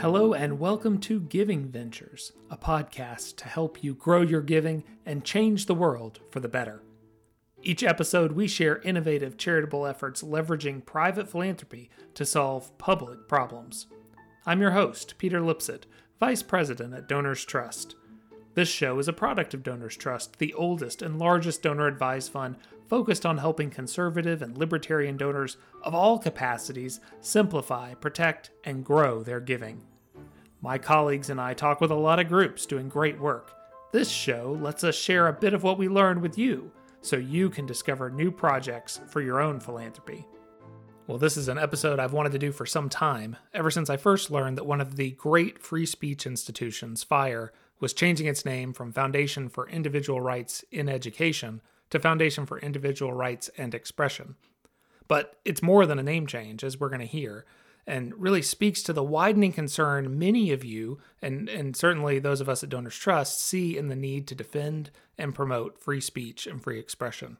Hello, and welcome to Giving Ventures, a podcast to help you grow your giving and change the world for the better. Each episode, we share innovative charitable efforts leveraging private philanthropy to solve public problems. I'm your host, Peter Lipsett, Vice President at Donors Trust. This show is a product of Donors Trust, the oldest and largest donor advised fund focused on helping conservative and libertarian donors of all capacities simplify, protect, and grow their giving. My colleagues and I talk with a lot of groups doing great work. This show lets us share a bit of what we learned with you so you can discover new projects for your own philanthropy. Well, this is an episode I've wanted to do for some time, ever since I first learned that one of the great free speech institutions, FIRE, was changing its name from Foundation for Individual Rights in Education to Foundation for Individual Rights and Expression. But it's more than a name change, as we're going to hear, and really speaks to the widening concern many of you, and, and certainly those of us at Donors Trust, see in the need to defend and promote free speech and free expression.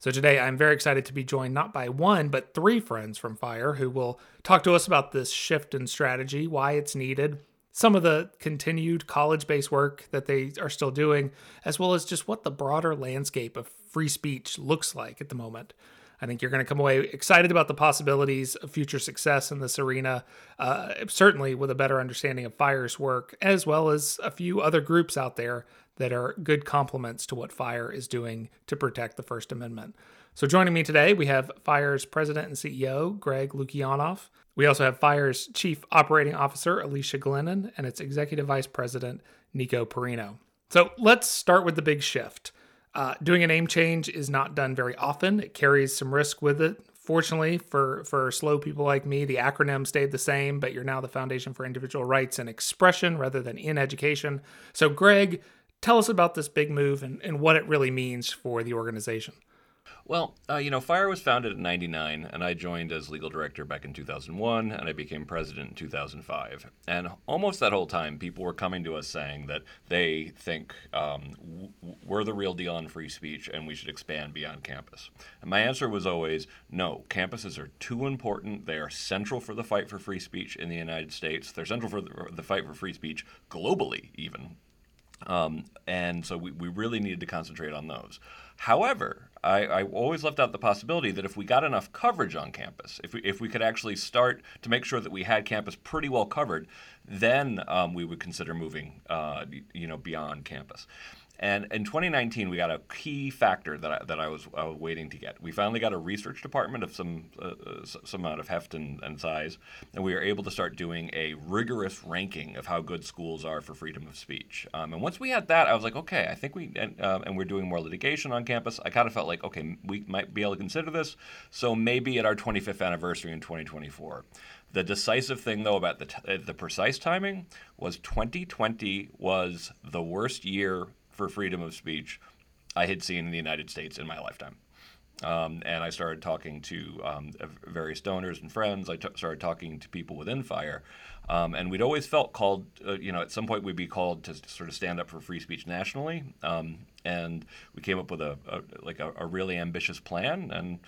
So today I'm very excited to be joined not by one, but three friends from FIRE who will talk to us about this shift in strategy, why it's needed, some of the continued college based work that they are still doing, as well as just what the broader landscape of free speech looks like at the moment. I think you're going to come away excited about the possibilities of future success in this arena, uh, certainly with a better understanding of FIRE's work, as well as a few other groups out there that are good complements to what FIRE is doing to protect the First Amendment. So, joining me today, we have FIRE's president and CEO, Greg Lukianoff. We also have FIRE's Chief Operating Officer, Alicia Glennon, and its Executive Vice President, Nico Perino. So let's start with the big shift. Uh, doing a name change is not done very often. It carries some risk with it. Fortunately, for, for slow people like me, the acronym stayed the same, but you're now the Foundation for Individual Rights and Expression rather than in education. So, Greg, tell us about this big move and, and what it really means for the organization. Well, uh, you know, Fire was founded in 99, and I joined as legal director back in 2001, and I became president in 2005. And almost that whole time, people were coming to us saying that they think um, w- we're the real deal on free speech and we should expand beyond campus. And my answer was always no, campuses are too important. They are central for the fight for free speech in the United States, they're central for the, the fight for free speech globally, even. Um, and so we, we really needed to concentrate on those. However, I, I, always left out the possibility that if we got enough coverage on campus, if we, if we could actually start to make sure that we had campus pretty well covered, then um, we would consider moving, uh, you know, beyond campus. And in 2019, we got a key factor that I, that I was uh, waiting to get. We finally got a research department of some uh, uh some amount of heft and, and, size, and we were able to start doing a rigorous ranking of how good schools are for freedom of speech. Um, and once we had that, I was like, okay, I think we and, uh, and we're doing more litigation on campus. I kind of felt like, okay, we might be able to consider this. So maybe at our 25th anniversary in 2024. The decisive thing, though, about the, t- the precise timing was 2020 was the worst year for freedom of speech I had seen in the United States in my lifetime. Um, and I started talking to um, various donors and friends. I t- started talking to people within Fire, um, and we'd always felt called. Uh, you know, at some point we'd be called to sort of stand up for free speech nationally. Um, and we came up with a, a like a, a, really ambitious plan, and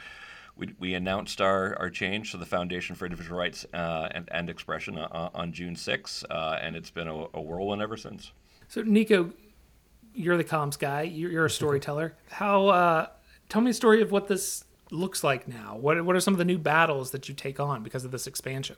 we, we announced our, our change to the Foundation for Individual Rights uh, and, and Expression uh, on June 6, uh, and it's been a, a whirlwind ever since. So, Nico, you're the comms guy. You're, you're a storyteller. How? Uh, tell me a story of what this looks like now. What What are some of the new battles that you take on because of this expansion?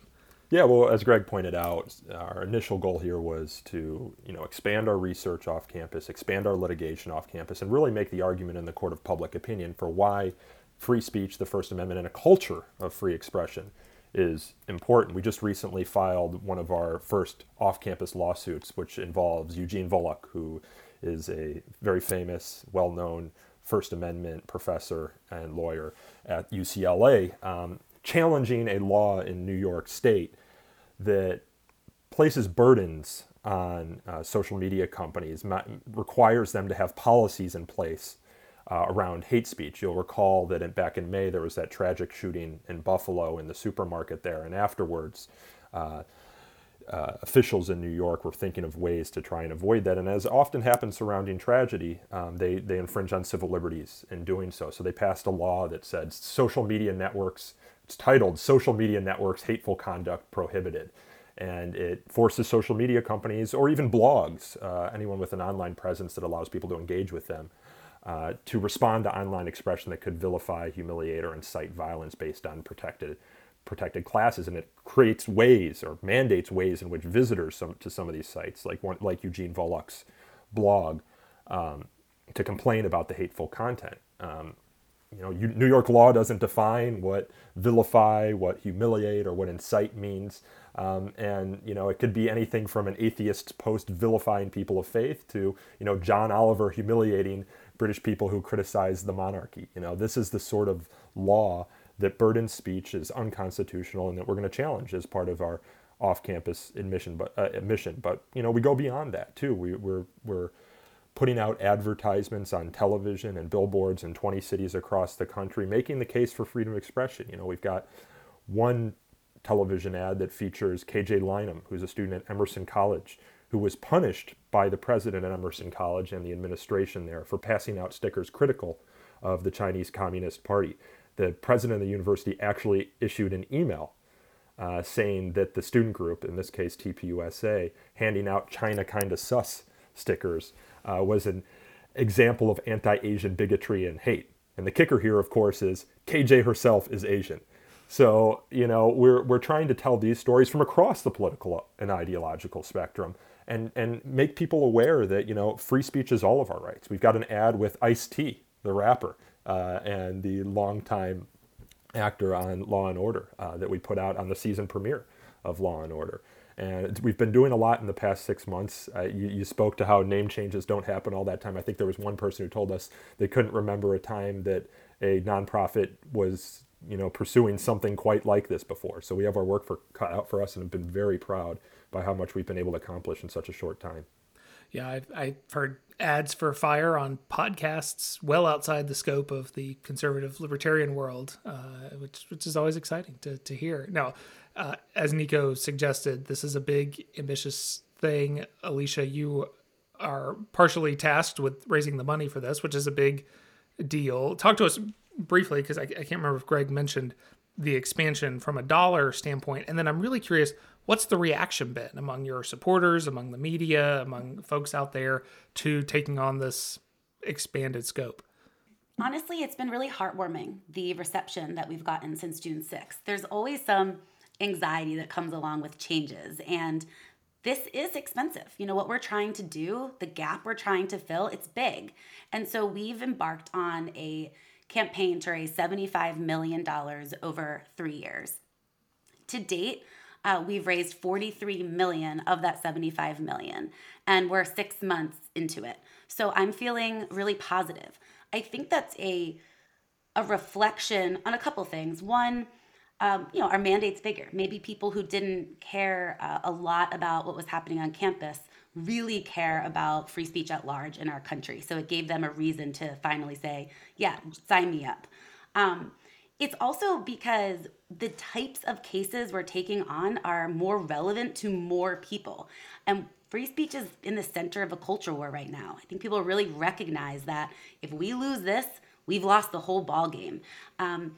Yeah, well, as Greg pointed out, our initial goal here was to, you know, expand our research off campus, expand our litigation off campus, and really make the argument in the court of public opinion for why free speech, the First Amendment, and a culture of free expression is important. We just recently filed one of our first off-campus lawsuits, which involves Eugene Volokh, who is a very famous, well known First Amendment professor and lawyer at UCLA, um, challenging a law in New York State that places burdens on uh, social media companies, ma- requires them to have policies in place uh, around hate speech. You'll recall that in, back in May there was that tragic shooting in Buffalo in the supermarket there, and afterwards, uh, uh, officials in New York were thinking of ways to try and avoid that. And as often happens surrounding tragedy, um, they, they infringe on civil liberties in doing so. So they passed a law that said social media networks, it's titled Social Media Networks Hateful Conduct Prohibited. and it forces social media companies or even blogs, uh, anyone with an online presence that allows people to engage with them, uh, to respond to online expression that could vilify, humiliate, or incite violence based on protected protected classes, and it creates ways or mandates ways in which visitors some, to some of these sites, like one, like Eugene Volokh's blog, um, to complain about the hateful content. Um, you know, New York law doesn't define what vilify, what humiliate, or what incite means. Um, and you know, it could be anything from an atheist post vilifying people of faith to you know John Oliver humiliating British people who criticize the monarchy. You know, this is the sort of law that burdens speech is unconstitutional and that we're going to challenge as part of our off-campus admission. But uh, admission, but you know, we go beyond that too. We, we're we're putting out advertisements on television and billboards in 20 cities across the country, making the case for freedom of expression. You know, we've got one television ad that features KJ Lynam, who's a student at Emerson College, who was punished by the president at Emerson College and the administration there for passing out stickers critical of the Chinese Communist Party. The president of the university actually issued an email uh, saying that the student group, in this case TPUSA, handing out China kinda sus stickers uh, was an example of anti Asian bigotry and hate. And the kicker here, of course, is KJ herself is Asian. So, you know, we're, we're trying to tell these stories from across the political and ideological spectrum and, and make people aware that, you know, free speech is all of our rights. We've got an ad with Ice T, the rapper, uh, and the longtime actor on Law and Order uh, that we put out on the season premiere of Law and Order. And we've been doing a lot in the past six months. Uh, you, you, spoke to how name changes don't happen all that time. I think there was one person who told us they couldn't remember a time that a nonprofit was, you know, pursuing something quite like this before. So we have our work for, cut out for us and have been very proud by how much we've been able to accomplish in such a short time. Yeah, I've, I've heard ads for fire on podcasts well outside the scope of the conservative libertarian world, uh, which which is always exciting to, to hear. Now, uh, as Nico suggested, this is a big, ambitious thing. Alicia, you are partially tasked with raising the money for this, which is a big deal. Talk to us briefly, because I, I can't remember if Greg mentioned the expansion from a dollar standpoint. And then I'm really curious what's the reaction been among your supporters, among the media, among folks out there to taking on this expanded scope? Honestly, it's been really heartwarming the reception that we've gotten since June 6th. There's always some anxiety that comes along with changes. And this is expensive. You know, what we're trying to do, the gap we're trying to fill, it's big. And so we've embarked on a campaign to raise $75 million over three years. To date, uh, we've raised 43 million of that 75 million, and we're six months into it. So I'm feeling really positive. I think that's a a reflection on a couple things. One, um, you know, our mandate's bigger. Maybe people who didn't care uh, a lot about what was happening on campus really care about free speech at large in our country. So it gave them a reason to finally say, yeah, sign me up. Um, it's also because the types of cases we're taking on are more relevant to more people. And free speech is in the center of a culture war right now. I think people really recognize that if we lose this, we've lost the whole ball game. Um,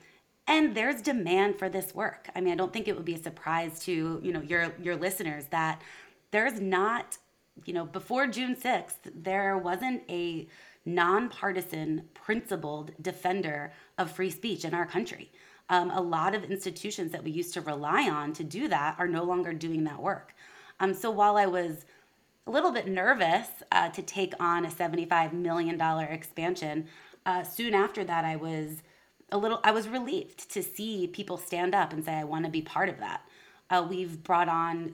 and there's demand for this work. I mean, I don't think it would be a surprise to you know your your listeners that there's not you know before June 6th there wasn't a nonpartisan, principled defender of free speech in our country. Um, a lot of institutions that we used to rely on to do that are no longer doing that work. Um, so while I was a little bit nervous uh, to take on a $75 million expansion, uh, soon after that, I was a little i was relieved to see people stand up and say i want to be part of that uh, we've brought on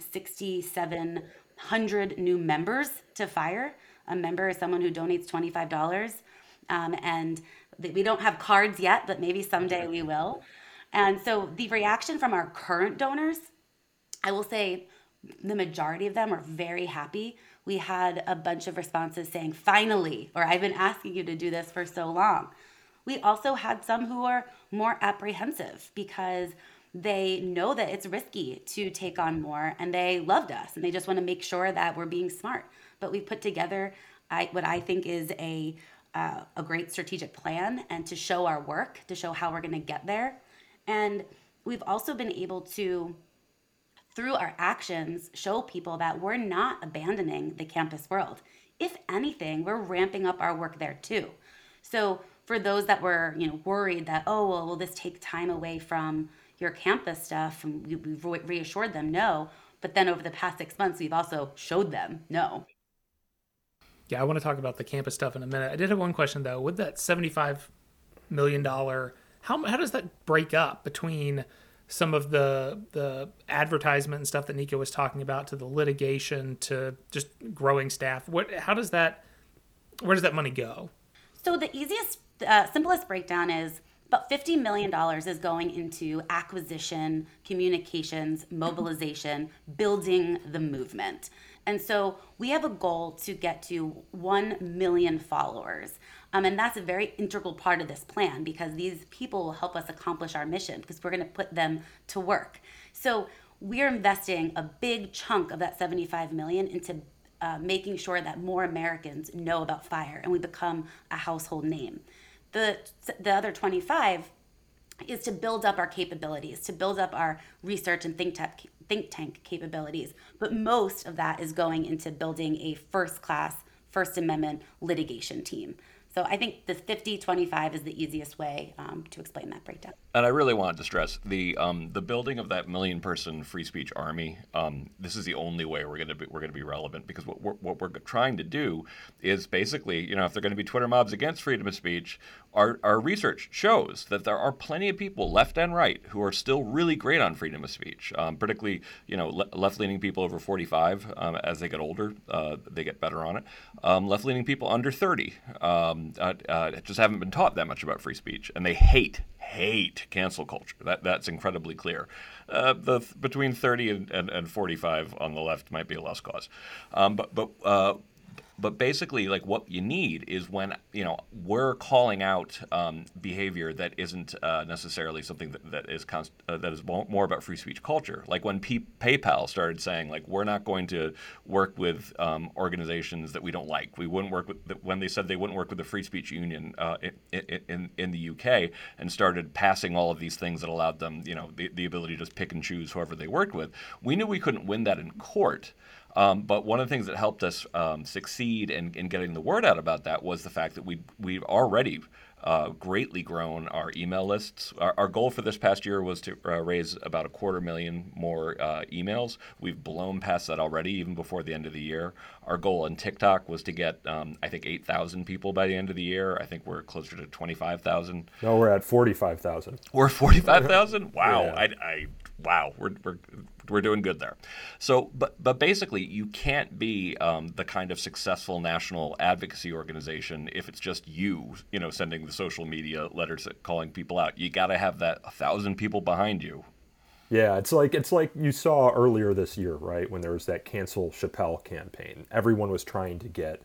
6700 new members to fire. A member is someone who donates $25 um, and we don't have cards yet but maybe someday we will. And so the reaction from our current donors i will say the majority of them are very happy. We had a bunch of responses saying finally or i've been asking you to do this for so long. We also had some who are more apprehensive because they know that it's risky to take on more and they loved us and they just want to make sure that we're being smart. But we put together I, what I think is a uh, a great strategic plan and to show our work, to show how we're going to get there. And we've also been able to through our actions, show people that we're not abandoning the campus world. If anything, we're ramping up our work there too. So for those that were, you know, worried that, oh, well, will this take time away from your campus stuff? And we, we've reassured them, no. But then over the past six months, we've also showed them, no. Yeah, I want to talk about the campus stuff in a minute. I did have one question though. With that seventy-five million dollar, how how does that break up between some of the the advertisement and stuff that Nico was talking about to the litigation to just growing staff? What how does that where does that money go? So the easiest, uh, simplest breakdown is about $50 million is going into acquisition, communications, mobilization, building the movement. And so we have a goal to get to 1 million followers. Um, and that's a very integral part of this plan because these people will help us accomplish our mission because we're going to put them to work. So we're investing a big chunk of that 75 million into uh, making sure that more Americans know about fire and we become a household name. The, the other 25 is to build up our capabilities, to build up our research and think tank, think tank capabilities. But most of that is going into building a first class, First Amendment litigation team. So I think the 50 25 is the easiest way um, to explain that breakdown. And I really wanted to stress the um, the building of that million person free speech army. Um, this is the only way we're going to be we're to be relevant because what we're, what we're trying to do is basically you know if they're going to be Twitter mobs against freedom of speech, our our research shows that there are plenty of people left and right who are still really great on freedom of speech. Um, particularly you know le- left leaning people over 45 um, as they get older uh, they get better on it. Um, left leaning people under 30 uh, uh, just haven't been taught that much about free speech, and they hate hate cancel culture. That that's incredibly clear. Uh, the between 30 and, and, and, 45 on the left might be a lost cause, um, but but uh, but basically, like what you need is when you know we're calling out um, behavior that isn't uh, necessarily something that, that is const- uh, that is more about free speech culture. Like when P- PayPal started saying like we're not going to work with um, organizations that we don't like. We wouldn't work with the, when they said they wouldn't work with the Free Speech Union uh, in, in, in the UK and started passing all of these things that allowed them you know the, the ability to just pick and choose whoever they worked with. We knew we couldn't win that in court. Um, but one of the things that helped us um, succeed in, in, getting the word out about that was the fact that we we've already uh, greatly grown our email lists. Our, our, goal for this past year was to uh, raise about a quarter million more uh, emails. We've blown past that already, even before the end of the year. Our goal on TikTok was to get, um, I think, 8,000 people by the end of the year. I think we're closer to 25,000. No, we're at 45,000. We're 45,000? Wow. yeah. I, I, wow. We're, we're we're doing good there. So, but but basically, you can't be um, the kind of successful national advocacy organization if it's just you, you know, sending the social media letters calling people out. You got to have that a thousand people behind you. Yeah, it's like it's like you saw earlier this year, right? When there was that cancel Chappelle campaign, everyone was trying to get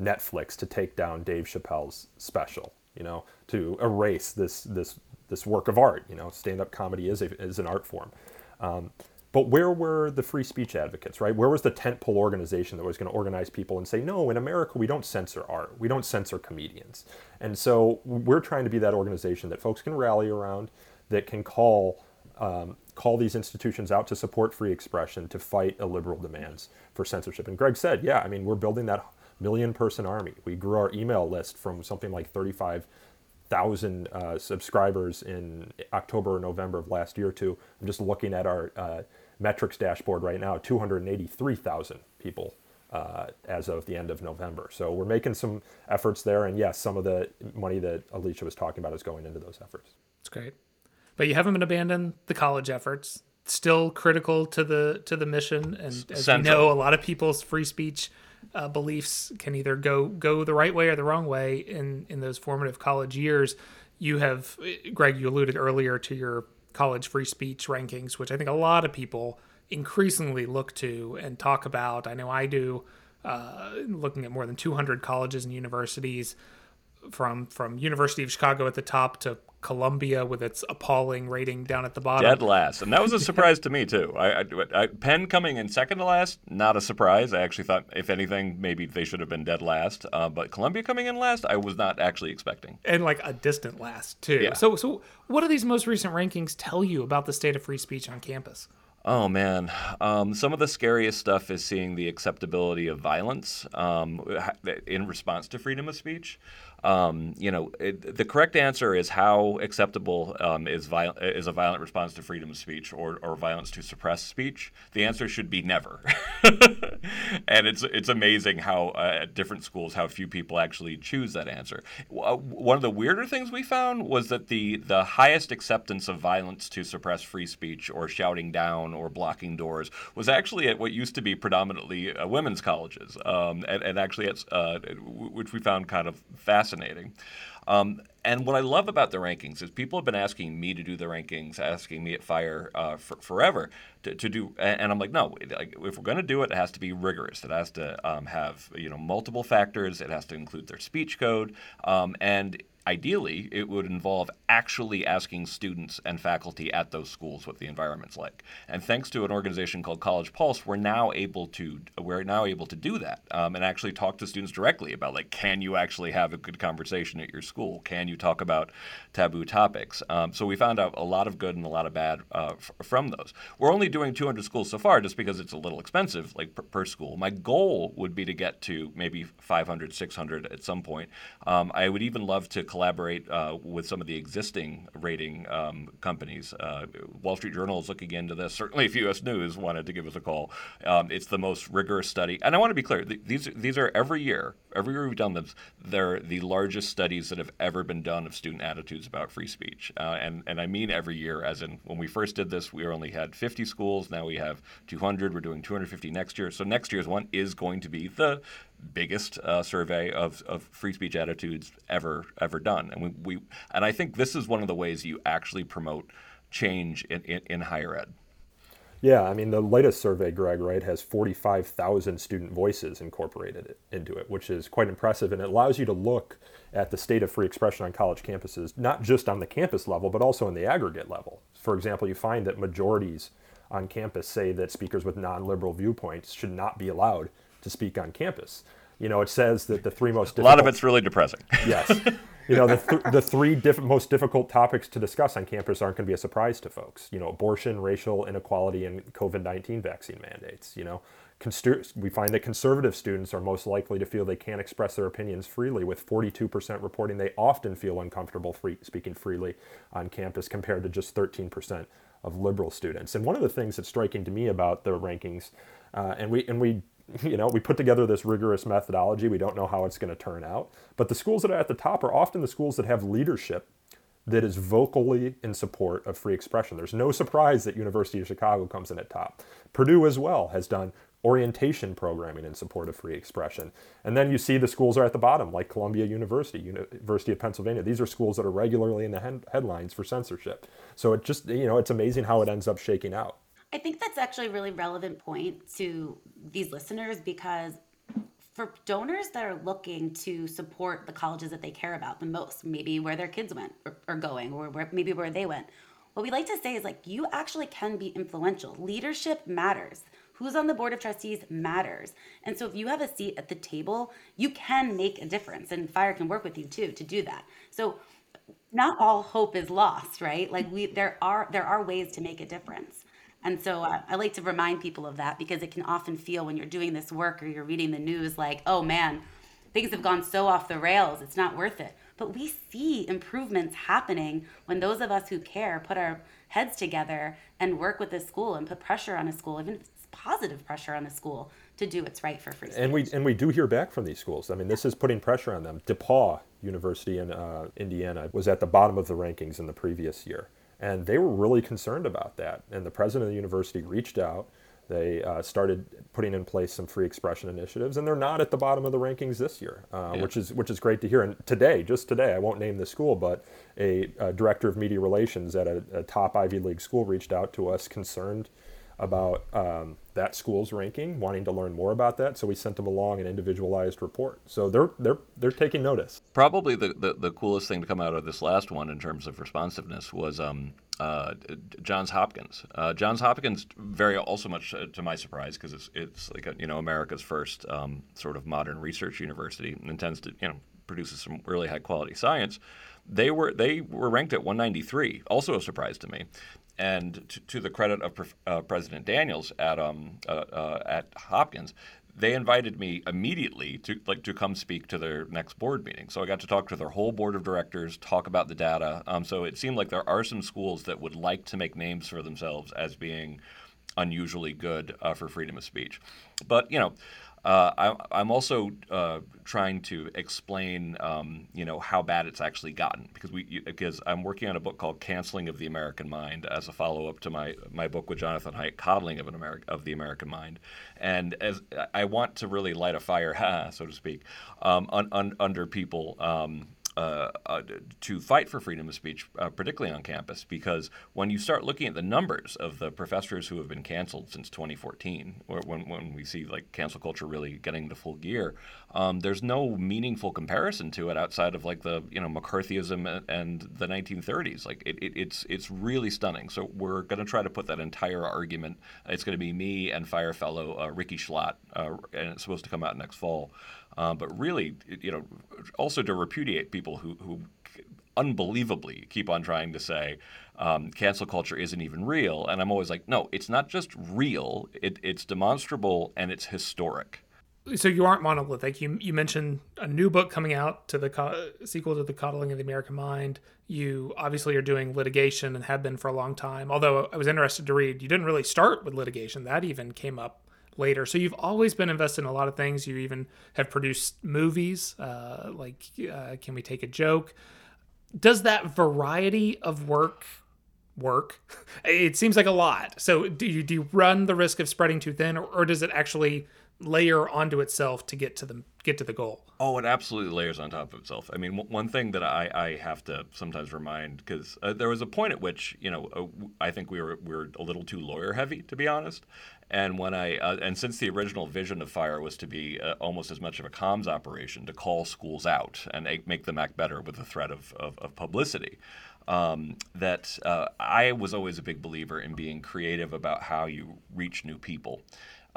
Netflix to take down Dave Chappelle's special, you know, to erase this this this work of art. You know, stand up comedy is a, is an art form. Um, but where were the free speech advocates, right? Where was the tentpole organization that was going to organize people and say, no, in America, we don't censor art, we don't censor comedians. And so we're trying to be that organization that folks can rally around, that can call. Um, call these institutions out to support free expression, to fight illiberal demands for censorship. And Greg said, yeah, I mean, we're building that million person army. We grew our email list from something like 35,000 uh, subscribers in October or November of last year to, I'm just looking at our uh, metrics dashboard right now 283,000 people uh, as of the end of November. So we're making some efforts there, and yes, some of the money that Alicia was talking about is going into those efforts. It's great, but you haven't been abandoned the college efforts. Still critical to the to the mission, and as Central. we know, a lot of people's free speech uh, beliefs can either go go the right way or the wrong way in in those formative college years. You have, Greg, you alluded earlier to your college free speech rankings, which I think a lot of people increasingly look to and talk about. I know I do, uh, looking at more than 200 colleges and universities, from from University of Chicago at the top to Columbia with its appalling rating down at the bottom. Dead last, and that was a surprise to me too. I, I, I, Penn coming in second to last, not a surprise. I actually thought, if anything, maybe they should have been dead last. Uh, but Columbia coming in last, I was not actually expecting, and like a distant last too. Yeah. So, so what do these most recent rankings tell you about the state of free speech on campus? Oh man, um, some of the scariest stuff is seeing the acceptability of violence um, in response to freedom of speech. Um, you know, it, the correct answer is how acceptable um, is, viol- is a violent response to freedom of speech or, or violence to suppress speech. The answer should be never. and it's it's amazing how uh, at different schools how few people actually choose that answer. Uh, one of the weirder things we found was that the the highest acceptance of violence to suppress free speech or shouting down or blocking doors was actually at what used to be predominantly uh, women's colleges, um, and, and, actually at, uh, which we found kind of fascinating. Um, and what I love about the rankings is people have been asking me to do the rankings, asking me at Fire uh, for, forever to, to, do, and I'm like, no, if we're going to do it, it has to be rigorous. It has to um, have you know multiple factors. It has to include their speech code, um, and ideally, it would involve actually asking students and faculty at those schools what the environment's like. And thanks to an organization called College Pulse, we're now able to we're now able to do that um, and actually talk to students directly about like, can you actually have a good conversation at your school? Can you talk about taboo topics? Um, so we found out a lot of good and a lot of bad uh, f- from those. We're only doing 200 schools so far, just because it's a little expensive, like per, per school. My goal would be to get to maybe 500, 600 at some point. Um, I would even love to collaborate uh, with some of the existing rating um, companies. Uh, Wall Street Journal is looking into this. Certainly, if U.S. News wanted to give us a call, um, it's the most rigorous study. And I want to be clear: th- these these are every year. Every year we've done them. They're the largest studies that have ever been done of student attitudes about free speech. Uh, and and I mean every year, as in when we first did this, we only had 50 schools. Now we have 200. We're doing 250 next year. So next year's one is going to be the biggest uh, survey of, of free speech attitudes ever ever done. And we, we and I think this is one of the ways you actually promote change in, in, in higher ed. Yeah, I mean the latest survey, Greg, right, has 45,000 student voices incorporated into it, which is quite impressive, and it allows you to look at the state of free expression on college campuses, not just on the campus level, but also in the aggregate level. For example, you find that majorities on campus say that speakers with non-liberal viewpoints should not be allowed to speak on campus. You know, it says that the three most a lot of it's really depressing. Yes, you know the th- the three diff- most difficult topics to discuss on campus aren't going to be a surprise to folks. You know, abortion, racial inequality, and COVID nineteen vaccine mandates. You know, we find that conservative students are most likely to feel they can't express their opinions freely, with 42% reporting they often feel uncomfortable free- speaking freely on campus, compared to just 13% of liberal students. And one of the things that's striking to me about the rankings, uh, and we and we you know, we put together this rigorous methodology. We don't know how it's going to turn out. But the schools that are at the top are often the schools that have leadership that is vocally in support of free expression. There's no surprise that University of Chicago comes in at top. Purdue as well has done orientation programming in support of free expression. And then you see the schools are at the bottom, like Columbia University, University of Pennsylvania. These are schools that are regularly in the he- headlines for censorship. So it just, you know, it's amazing how it ends up shaking out. I think that's actually a really relevant point to these listeners because for donors that are looking to support the colleges that they care about the most, maybe where their kids went or, or going, or where, maybe where they went, what we like to say is like you actually can be influential. Leadership matters. Who's on the board of trustees matters. And so if you have a seat at the table, you can make a difference and fire can work with you too to do that. So not all hope is lost, right? Like we there are there are ways to make a difference. And so uh, I like to remind people of that because it can often feel when you're doing this work or you're reading the news like, oh man, things have gone so off the rails, it's not worth it. But we see improvements happening when those of us who care put our heads together and work with the school and put pressure on a school, even positive pressure on the school to do what's right for free speech. And we and we do hear back from these schools. I mean, this is putting pressure on them. DePauw University in uh, Indiana was at the bottom of the rankings in the previous year. And they were really concerned about that. And the president of the university reached out. They uh, started putting in place some free expression initiatives, and they're not at the bottom of the rankings this year, uh, yeah. which is which is great to hear. And today, just today, I won't name the school, but a, a director of media relations at a, a, top Ivy League school reached out to us, concerned about um, that school's ranking, wanting to learn more about that. So we sent them along an individualized report. So they're they're they're taking notice. Probably the, the, the coolest thing to come out of this last one in terms of responsiveness was um, uh, Johns Hopkins. Uh, Johns Hopkins, very also much to my surprise, because it's it's like a, you know America's first um, sort of modern research university and tends to you know produces some really high quality science. They were they were ranked at 193, also a surprise to me and to, to, the credit of uh, President Daniels at um, uh, uh, at Hopkins, they invited me immediately to like to come speak to their next board meeting. So I got to talk to their whole board of directors, talk about the data. Um, so it seemed like there are some schools that would like to make names for themselves as being unusually good uh, for freedom of speech. But you know, uh, I, am also uh, trying to explain, um, you know, how bad it's actually gotten because we because I'm working on a book called "Canceling of the American Mind" as a follow-up to my my book with Jonathan Haidt, "Coddling of an American of the American Mind," and as I want to really light a fire, so to speak, um, un, un, under people. Um, uh, uh, to fight for freedom of speech, uh, particularly on campus, because when you start looking at the numbers of the professors who have been canceled since 2014, or when, when we see like cancel culture really getting to full gear, um, there's no meaningful comparison to it outside of like the you know McCarthyism and the 1930s. Like it, it, it's it's really stunning. So we're going to try to put that entire argument. It's going to be me and Fire Fellow uh, Rikki Schlott, uh, and it's supposed to come out next fall. Uh, but really, you know, also to repudiate people who, who unbelievably keep on trying to say um, cancel culture isn't even real. And I'm always like, no, it's not just real, it, it's demonstrable and it's historic. So you aren't monolithic. You, you mentioned a new book coming out to the co- sequel to the Coddling of the American Mind. You obviously are doing litigation and have been for a long time. Although I was interested to read, you didn't really start with litigation. That even came up later. So you've always been invested in a lot of things. You even have produced movies, uh, like uh, Can We Take a Joke? Does that variety of work work? It seems like a lot. So do you, do you run the risk of spreading too thin, or, or does it actually layer onto itself to get to the get to the goal? Oh, it absolutely layers on top of itself. I mean, w- one thing that I, I have to sometimes remind because uh, there was a point at which you know uh, I think we were we were a little too lawyer heavy to be honest, and when I uh, and since the original vision of Fire was to be uh, almost as much of a comms operation to call schools out and make them act better with the threat of, of, of publicity, um, that uh, I was always a big believer in being creative about how you reach new people.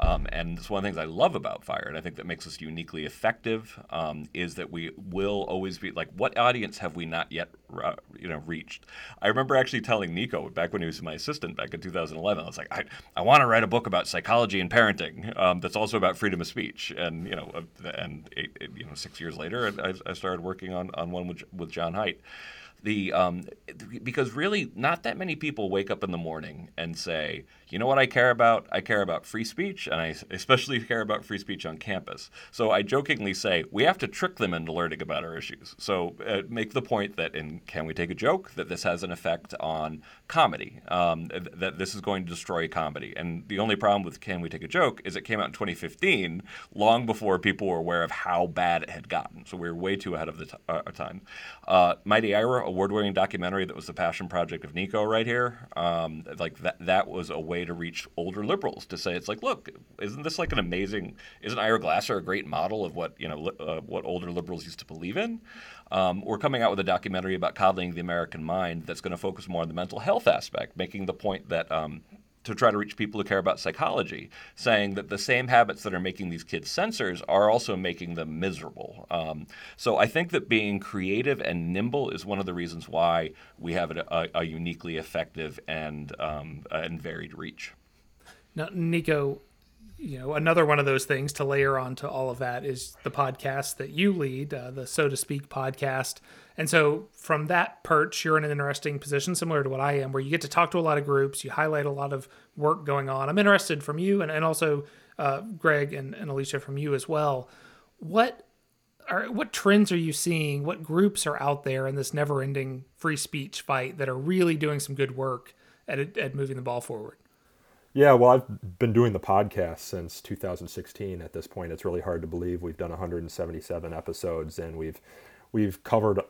Um, and it's one of the things I love about Fire, and I think that makes us uniquely effective, um, is that we will always be like, what audience have we not yet, uh, you know, reached? I remember actually telling Nico back when he was my assistant back in 2011, I was like, I, I want to write a book about psychology and parenting um, that's also about freedom of speech, and you know, uh, and eight, you know, six years later, I, I started working on on one with, with John Haidt the um, because really not that many people wake up in the morning and say, you know what I care about? I care about free speech, and I especially care about free speech on campus. So I jokingly say we have to trick them into learning about our issues. So uh, make the point that in Can We Take a Joke that this has an effect on comedy, um, that this is going to destroy comedy. And the only problem with Can We Take a Joke is it came out in 2015, long before people were aware of how bad it had gotten. So we were way too ahead of the t- uh, time. Uh, Mighty Ira, award-winning documentary that was the passion project of Nico right here. Um, like that, that was a way to reach older liberals to say it's like, look, isn't this like an amazing? Isn't Ira Glasser a great model of what you know uh, what older liberals used to believe in? Um, we're coming out with a documentary about coddling the American mind that's going to focus more on the mental health aspect, making the point that um, to try to reach people who care about psychology, saying that the same habits that are making these kids censors are also making them miserable. Um, so I think that being creative and nimble is one of the reasons why we have a, a uniquely effective and um, and varied reach. Now, Nico, you know, another one of those things to layer onto all of that is the podcast that you lead, uh, the So to Speak podcast. And so, from that perch, you're in an interesting position, similar to what I am, where you get to talk to a lot of groups, you highlight a lot of work going on. I'm interested from you, and, and also uh, Greg and, and Alicia from you as well. What are what trends are you seeing? What groups are out there in this never-ending free speech fight that are really doing some good work at at moving the ball forward? Yeah, well, I've been doing the podcast since 2016. At this point, it's really hard to believe we've done 177 episodes and we've we've covered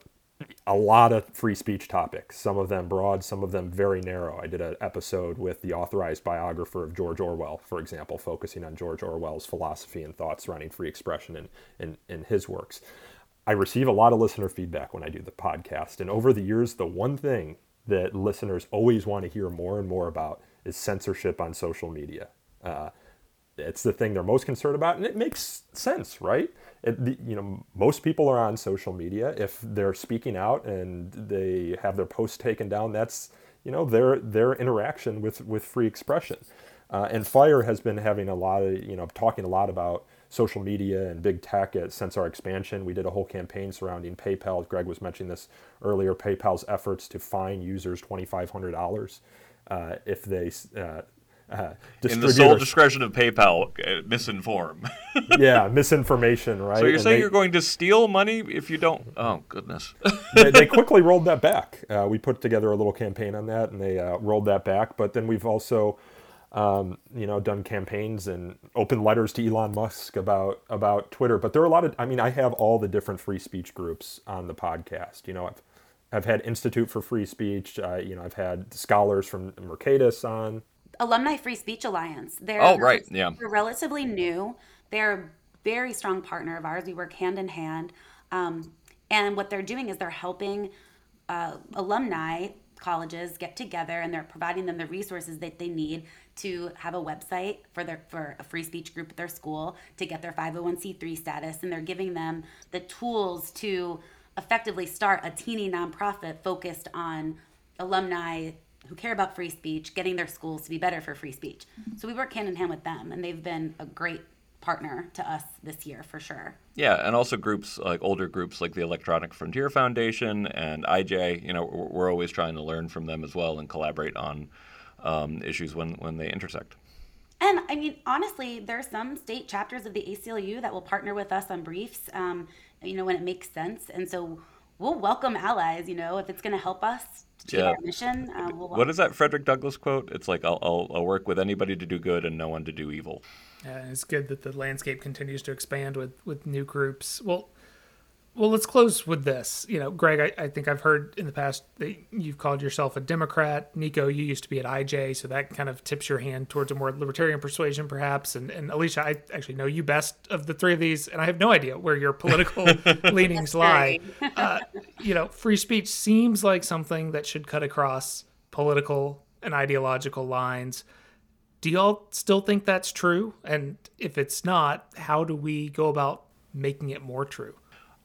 a lot of free speech topics. Some of them broad, some of them very narrow. I did an episode with the authorized biographer of George Orwell, for example, focusing on George Orwell's philosophy and thoughts surrounding free expression in, in, in his works. I receive a lot of listener feedback when I do the podcast, and over the years, the one thing that listeners always want to hear more and more about is censorship on social media. Uh, it's the thing they're most concerned about, and it makes sense, right? It, you know, most people are on social media. If they're speaking out and they have their post taken down, that's you know their their interaction with with free expression. Uh, and Fire has been having a lot of you know talking a lot about social media and big tech since our expansion. We did a whole campaign surrounding PayPal. Greg was mentioning this earlier. PayPal's efforts to fine users twenty five hundred dollars uh, if they uh, uh, in the sole discretion of PayPal, uh, misinform. yeah, misinformation, right? So you're and saying they, you're going to steal money if you don't? Oh goodness! they, they, quickly rolled that back. Uh, we put together a little campaign on that, and they uh, rolled that back. But then we've also, um, you know, done campaigns and open letters to Elon Musk about about Twitter. But there are a lot of. I mean, I have all the different free speech groups on the podcast. You know, I've I've had Institute for Free Speech. Uh, you know, I've had scholars from Mercatus on. Alumni Free Speech Alliance. They're oh, right. Yeah. They're relatively new. They're a very strong partner of ours. We work hand in hand. Um, and what they're doing is they're helping uh, alumni colleges get together and they're providing them the resources that they need to have a website for their for a free speech group at their school to get their 501c3 status and they're giving them the tools to effectively start a teeny nonprofit focused on alumni who care about free speech, getting their schools to be better for free speech. So we work hand in hand with them, and they've been a great partner to us this year for sure. Yeah, and also groups like older groups like the Electronic Frontier Foundation and IJ. You know, we're always trying to learn from them as well and collaborate on um, issues when when they intersect. And I mean, honestly, there are some state chapters of the ACLU that will partner with us on briefs. Um, you know, when it makes sense, and so we'll welcome allies. You know, if it's going to help us achieve yeah. our mission. Uh, we'll what is that Frederick Douglass quote? It's like I'll, I'll, I'll work with anybody to do good and no one to do evil. Yeah, it's good that the landscape continues to expand with with new groups. Well, well, let's close with this. You know, Greg, I, I, think I've heard in the past that you've called yourself a Democrat. Nico, you used to be at IJ, so that kind of tips your hand towards a more libertarian persuasion, perhaps. And, and Alicia, I actually know you best of the three of these, and I have no idea where your political leanings lie. Uh, you know, free speech seems like something that should cut across political and ideological lines. Do y'all still think that's true? And if it's not, how do we go about making it more true?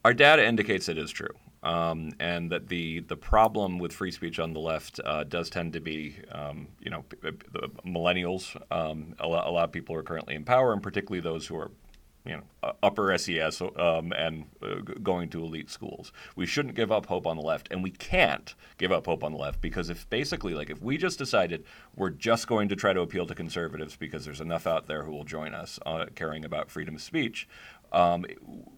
Our data indicates it is true. Um, and that the the problem with free speech on the left uh, does tend to be, um, you know, the millennials. Um, a, lot, a, lot, of people are currently in power, and particularly those who are, you know, upper SES um, and uh, going to elite schools. We shouldn't give up hope on the left, and we can't give up hope on the left because if basically, like, if we just decided we're just going to try to appeal to conservatives because there's enough out there who will join us uh, caring about freedom of speech, um,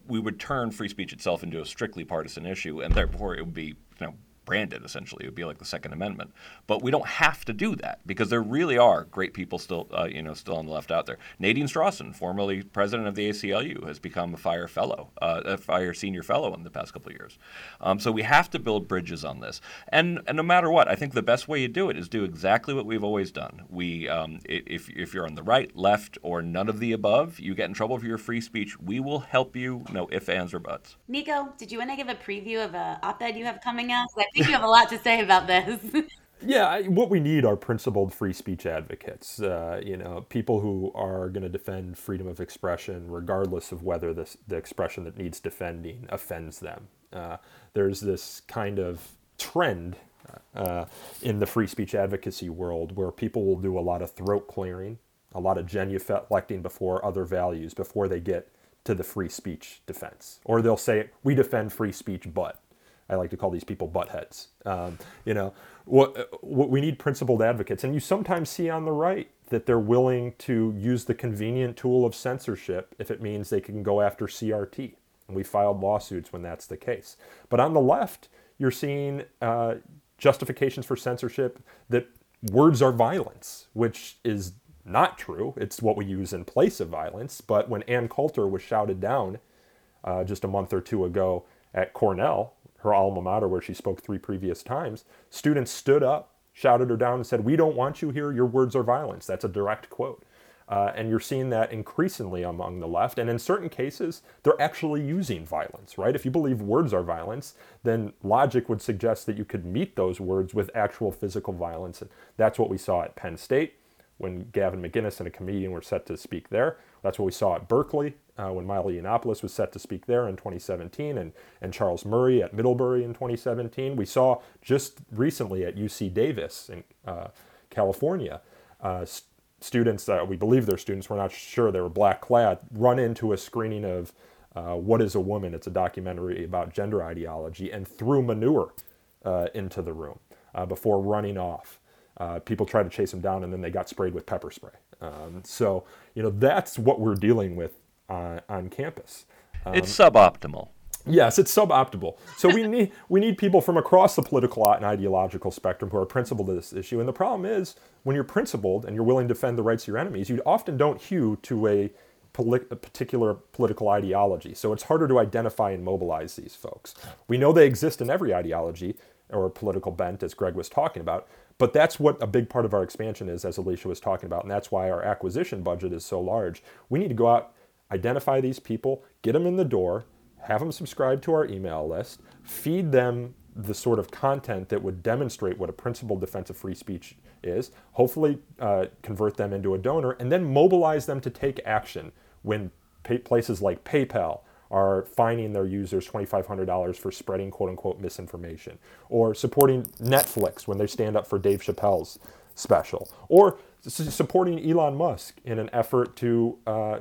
we would turn free speech itself into a strictly partisan issue, and therefore it would be, you know, branded essentially. It would be like the Second Amendment. But we don't have to do that because there really are great people still, uh, you know, still on the left out there. Nadine Strossen, formerly president of the ACLU, has become a Fire Fellow, uh, a Fire Senior Fellow in the past couple of years. Um, so we have to build bridges on this. And, and no matter what, I think the best way you do it is do exactly what we've always done. We, um, if, if you're on the right, left, or none of the above, you get in trouble for your free speech. We will help you. No ifs, ands, or buts. Nico, did you want to give a preview of a op-ed you have coming out? Think you have a lot to say about this. yeah, what we need are principled free speech advocates. Uh, you know, people who are going to defend freedom of expression, regardless of whether this, the expression that needs defending offends them. Uh, there's this kind of trend uh, in the free speech advocacy world where people will do a lot of throat clearing, a lot of genuflecting before other values before they get to the free speech defense. Or they'll say, we defend free speech, but. I like to call these people butt heads. Um, you know, what, what we need principled advocates, and you sometimes see on the right that they're willing to use the convenient tool of censorship if it means they can go after CRT. And we filed lawsuits when that's the case. But on the left, you're seeing uh, justifications for censorship that words are violence, which is not true. It's what we use in place of violence. But when Ann Coulter was shouted down uh, just a month or two ago at Cornell her alma mater where she spoke three previous times, students stood up, shouted her down, and said, We don't want you here. Your words are violence. That's a direct quote. Uh, and you're seeing that increasingly among the left. And in certain cases, they're actually using violence, right? If you believe words are violence, then logic would suggest that you could meet those words with actual physical violence. And that's what we saw at Penn State. when Gavin McInnes and a comedian were set to speak there. That's what we saw at Berkeley uh, when Milo Yiannopoulos was set to speak there in 2017, and, and Charles Murray at Middlebury in 2017. We saw just recently at UC Davis in uh, California, uh, st- students, uh, we believe they're students, we're not sure they were black clad, run into a screening of uh, What is a Woman? It's a documentary about gender ideology, and threw manure uh, into the room before running off. people tried to chase them down, and then they got sprayed with pepper spray. Um, so, you know, that's what we're dealing with on, on campus. Um, it's suboptimal. Yes, it's suboptimal. So we need we need people from across the political and ideological spectrum who are principled to this issue. And the problem is, when you're principled and you're willing to defend the rights of your enemies, you often don't hew to a, a particular political ideology. So it's harder to identify and mobilize these folks. We know they exist in every ideology or political bent, as Greg was talking about. But that's what a big part of our expansion is, as Alicia was talking about, and that's why our acquisition budget is so large. We need to go out, identify these people, get them in the door, have them subscribe to our email list, feed them the sort of content that would demonstrate what a principled defense of free speech is, hopefully uh, convert them into a donor, and then mobilize them to take action when pay- places like PayPal are fining their users $2,500 for spreading quote unquote misinformation, or supporting Netflix when they stand up for Dave Chappelle's special, or supporting Elon Musk in an effort to uh,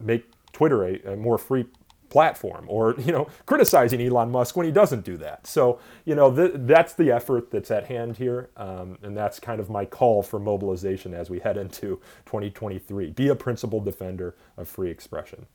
make Twitter a, a, more free platform, or you know criticizing Elon Musk when he doesn't do that. So you know th- that's the effort that's at hand here, um, and that's kind of my call for mobilization as we head into 2023. Be a principled defender of free expression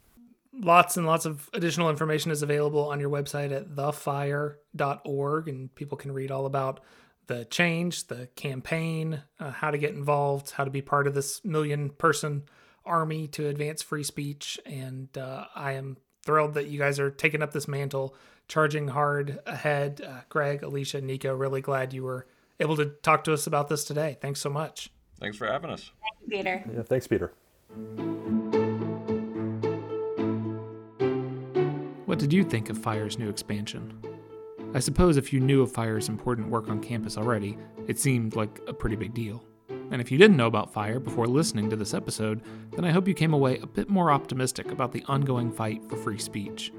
lots and lots of additional information is available on your website at thefire.org, and people can read all about the change, the campaign, uh, how to get involved, how to be part of this million person army to advance free speech. And uh, I am thrilled that you guys are taking up this mantle, charging hard ahead. Uh, Greg, Alicia, Nico, really glad you were able to talk to us about this today. Thanks so much. Thanks for having us. Thank you, Peter. Yeah, thanks, Peter. What did you think of FIRE's new expansion? I suppose if you knew of FIRE's important work on campus already, it seemed like a pretty big deal. And if you didn't know about FIRE before listening to this episode, then I hope you came away a bit more optimistic about the ongoing fight for free speech.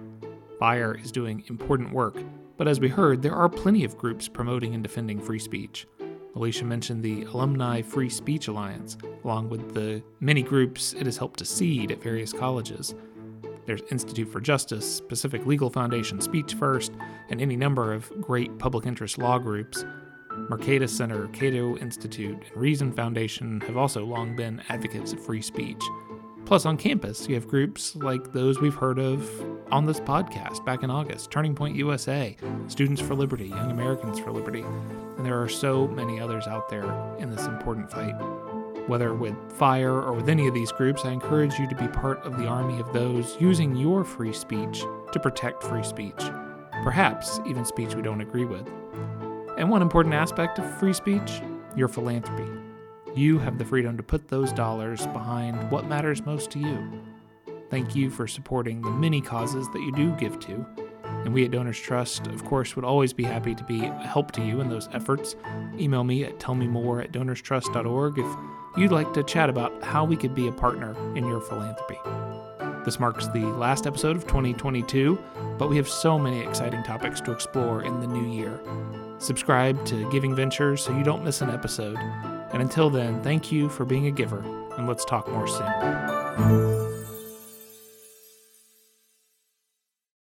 FIRE is doing important work, but as we heard, there are plenty of groups promoting and defending free speech. Alicia mentioned the Alumni Free Speech Alliance, along with the many groups it has helped to seed at various colleges. There's Institute for Justice, Pacific Legal Foundation, Speech First, and any number of great public interest law groups. Mercatus Center, Cato Institute, and Reason Foundation have also long been advocates of free speech. Plus, on campus, you have groups like those we've heard of on this podcast back in August Turning Point USA, Students for Liberty, Young Americans for Liberty, and there are so many others out there in this important fight. Whether with FIRE or with any of these groups, I encourage you to be part of the army of those using your free speech to protect free speech, perhaps even speech we don't agree with. And one important aspect of free speech your philanthropy. You have the freedom to put those dollars behind what matters most to you. Thank you for supporting the many causes that you do give to. And we at Donors Trust, of course, would always be happy to be a help to you in those efforts. Email me at tellmemore at donorstrust.org if you'd like to chat about how we could be a partner in your philanthropy. This marks the last episode of 2022, but we have so many exciting topics to explore in the new year. Subscribe to Giving Ventures so you don't miss an episode. And until then, thank you for being a giver, and let's talk more soon.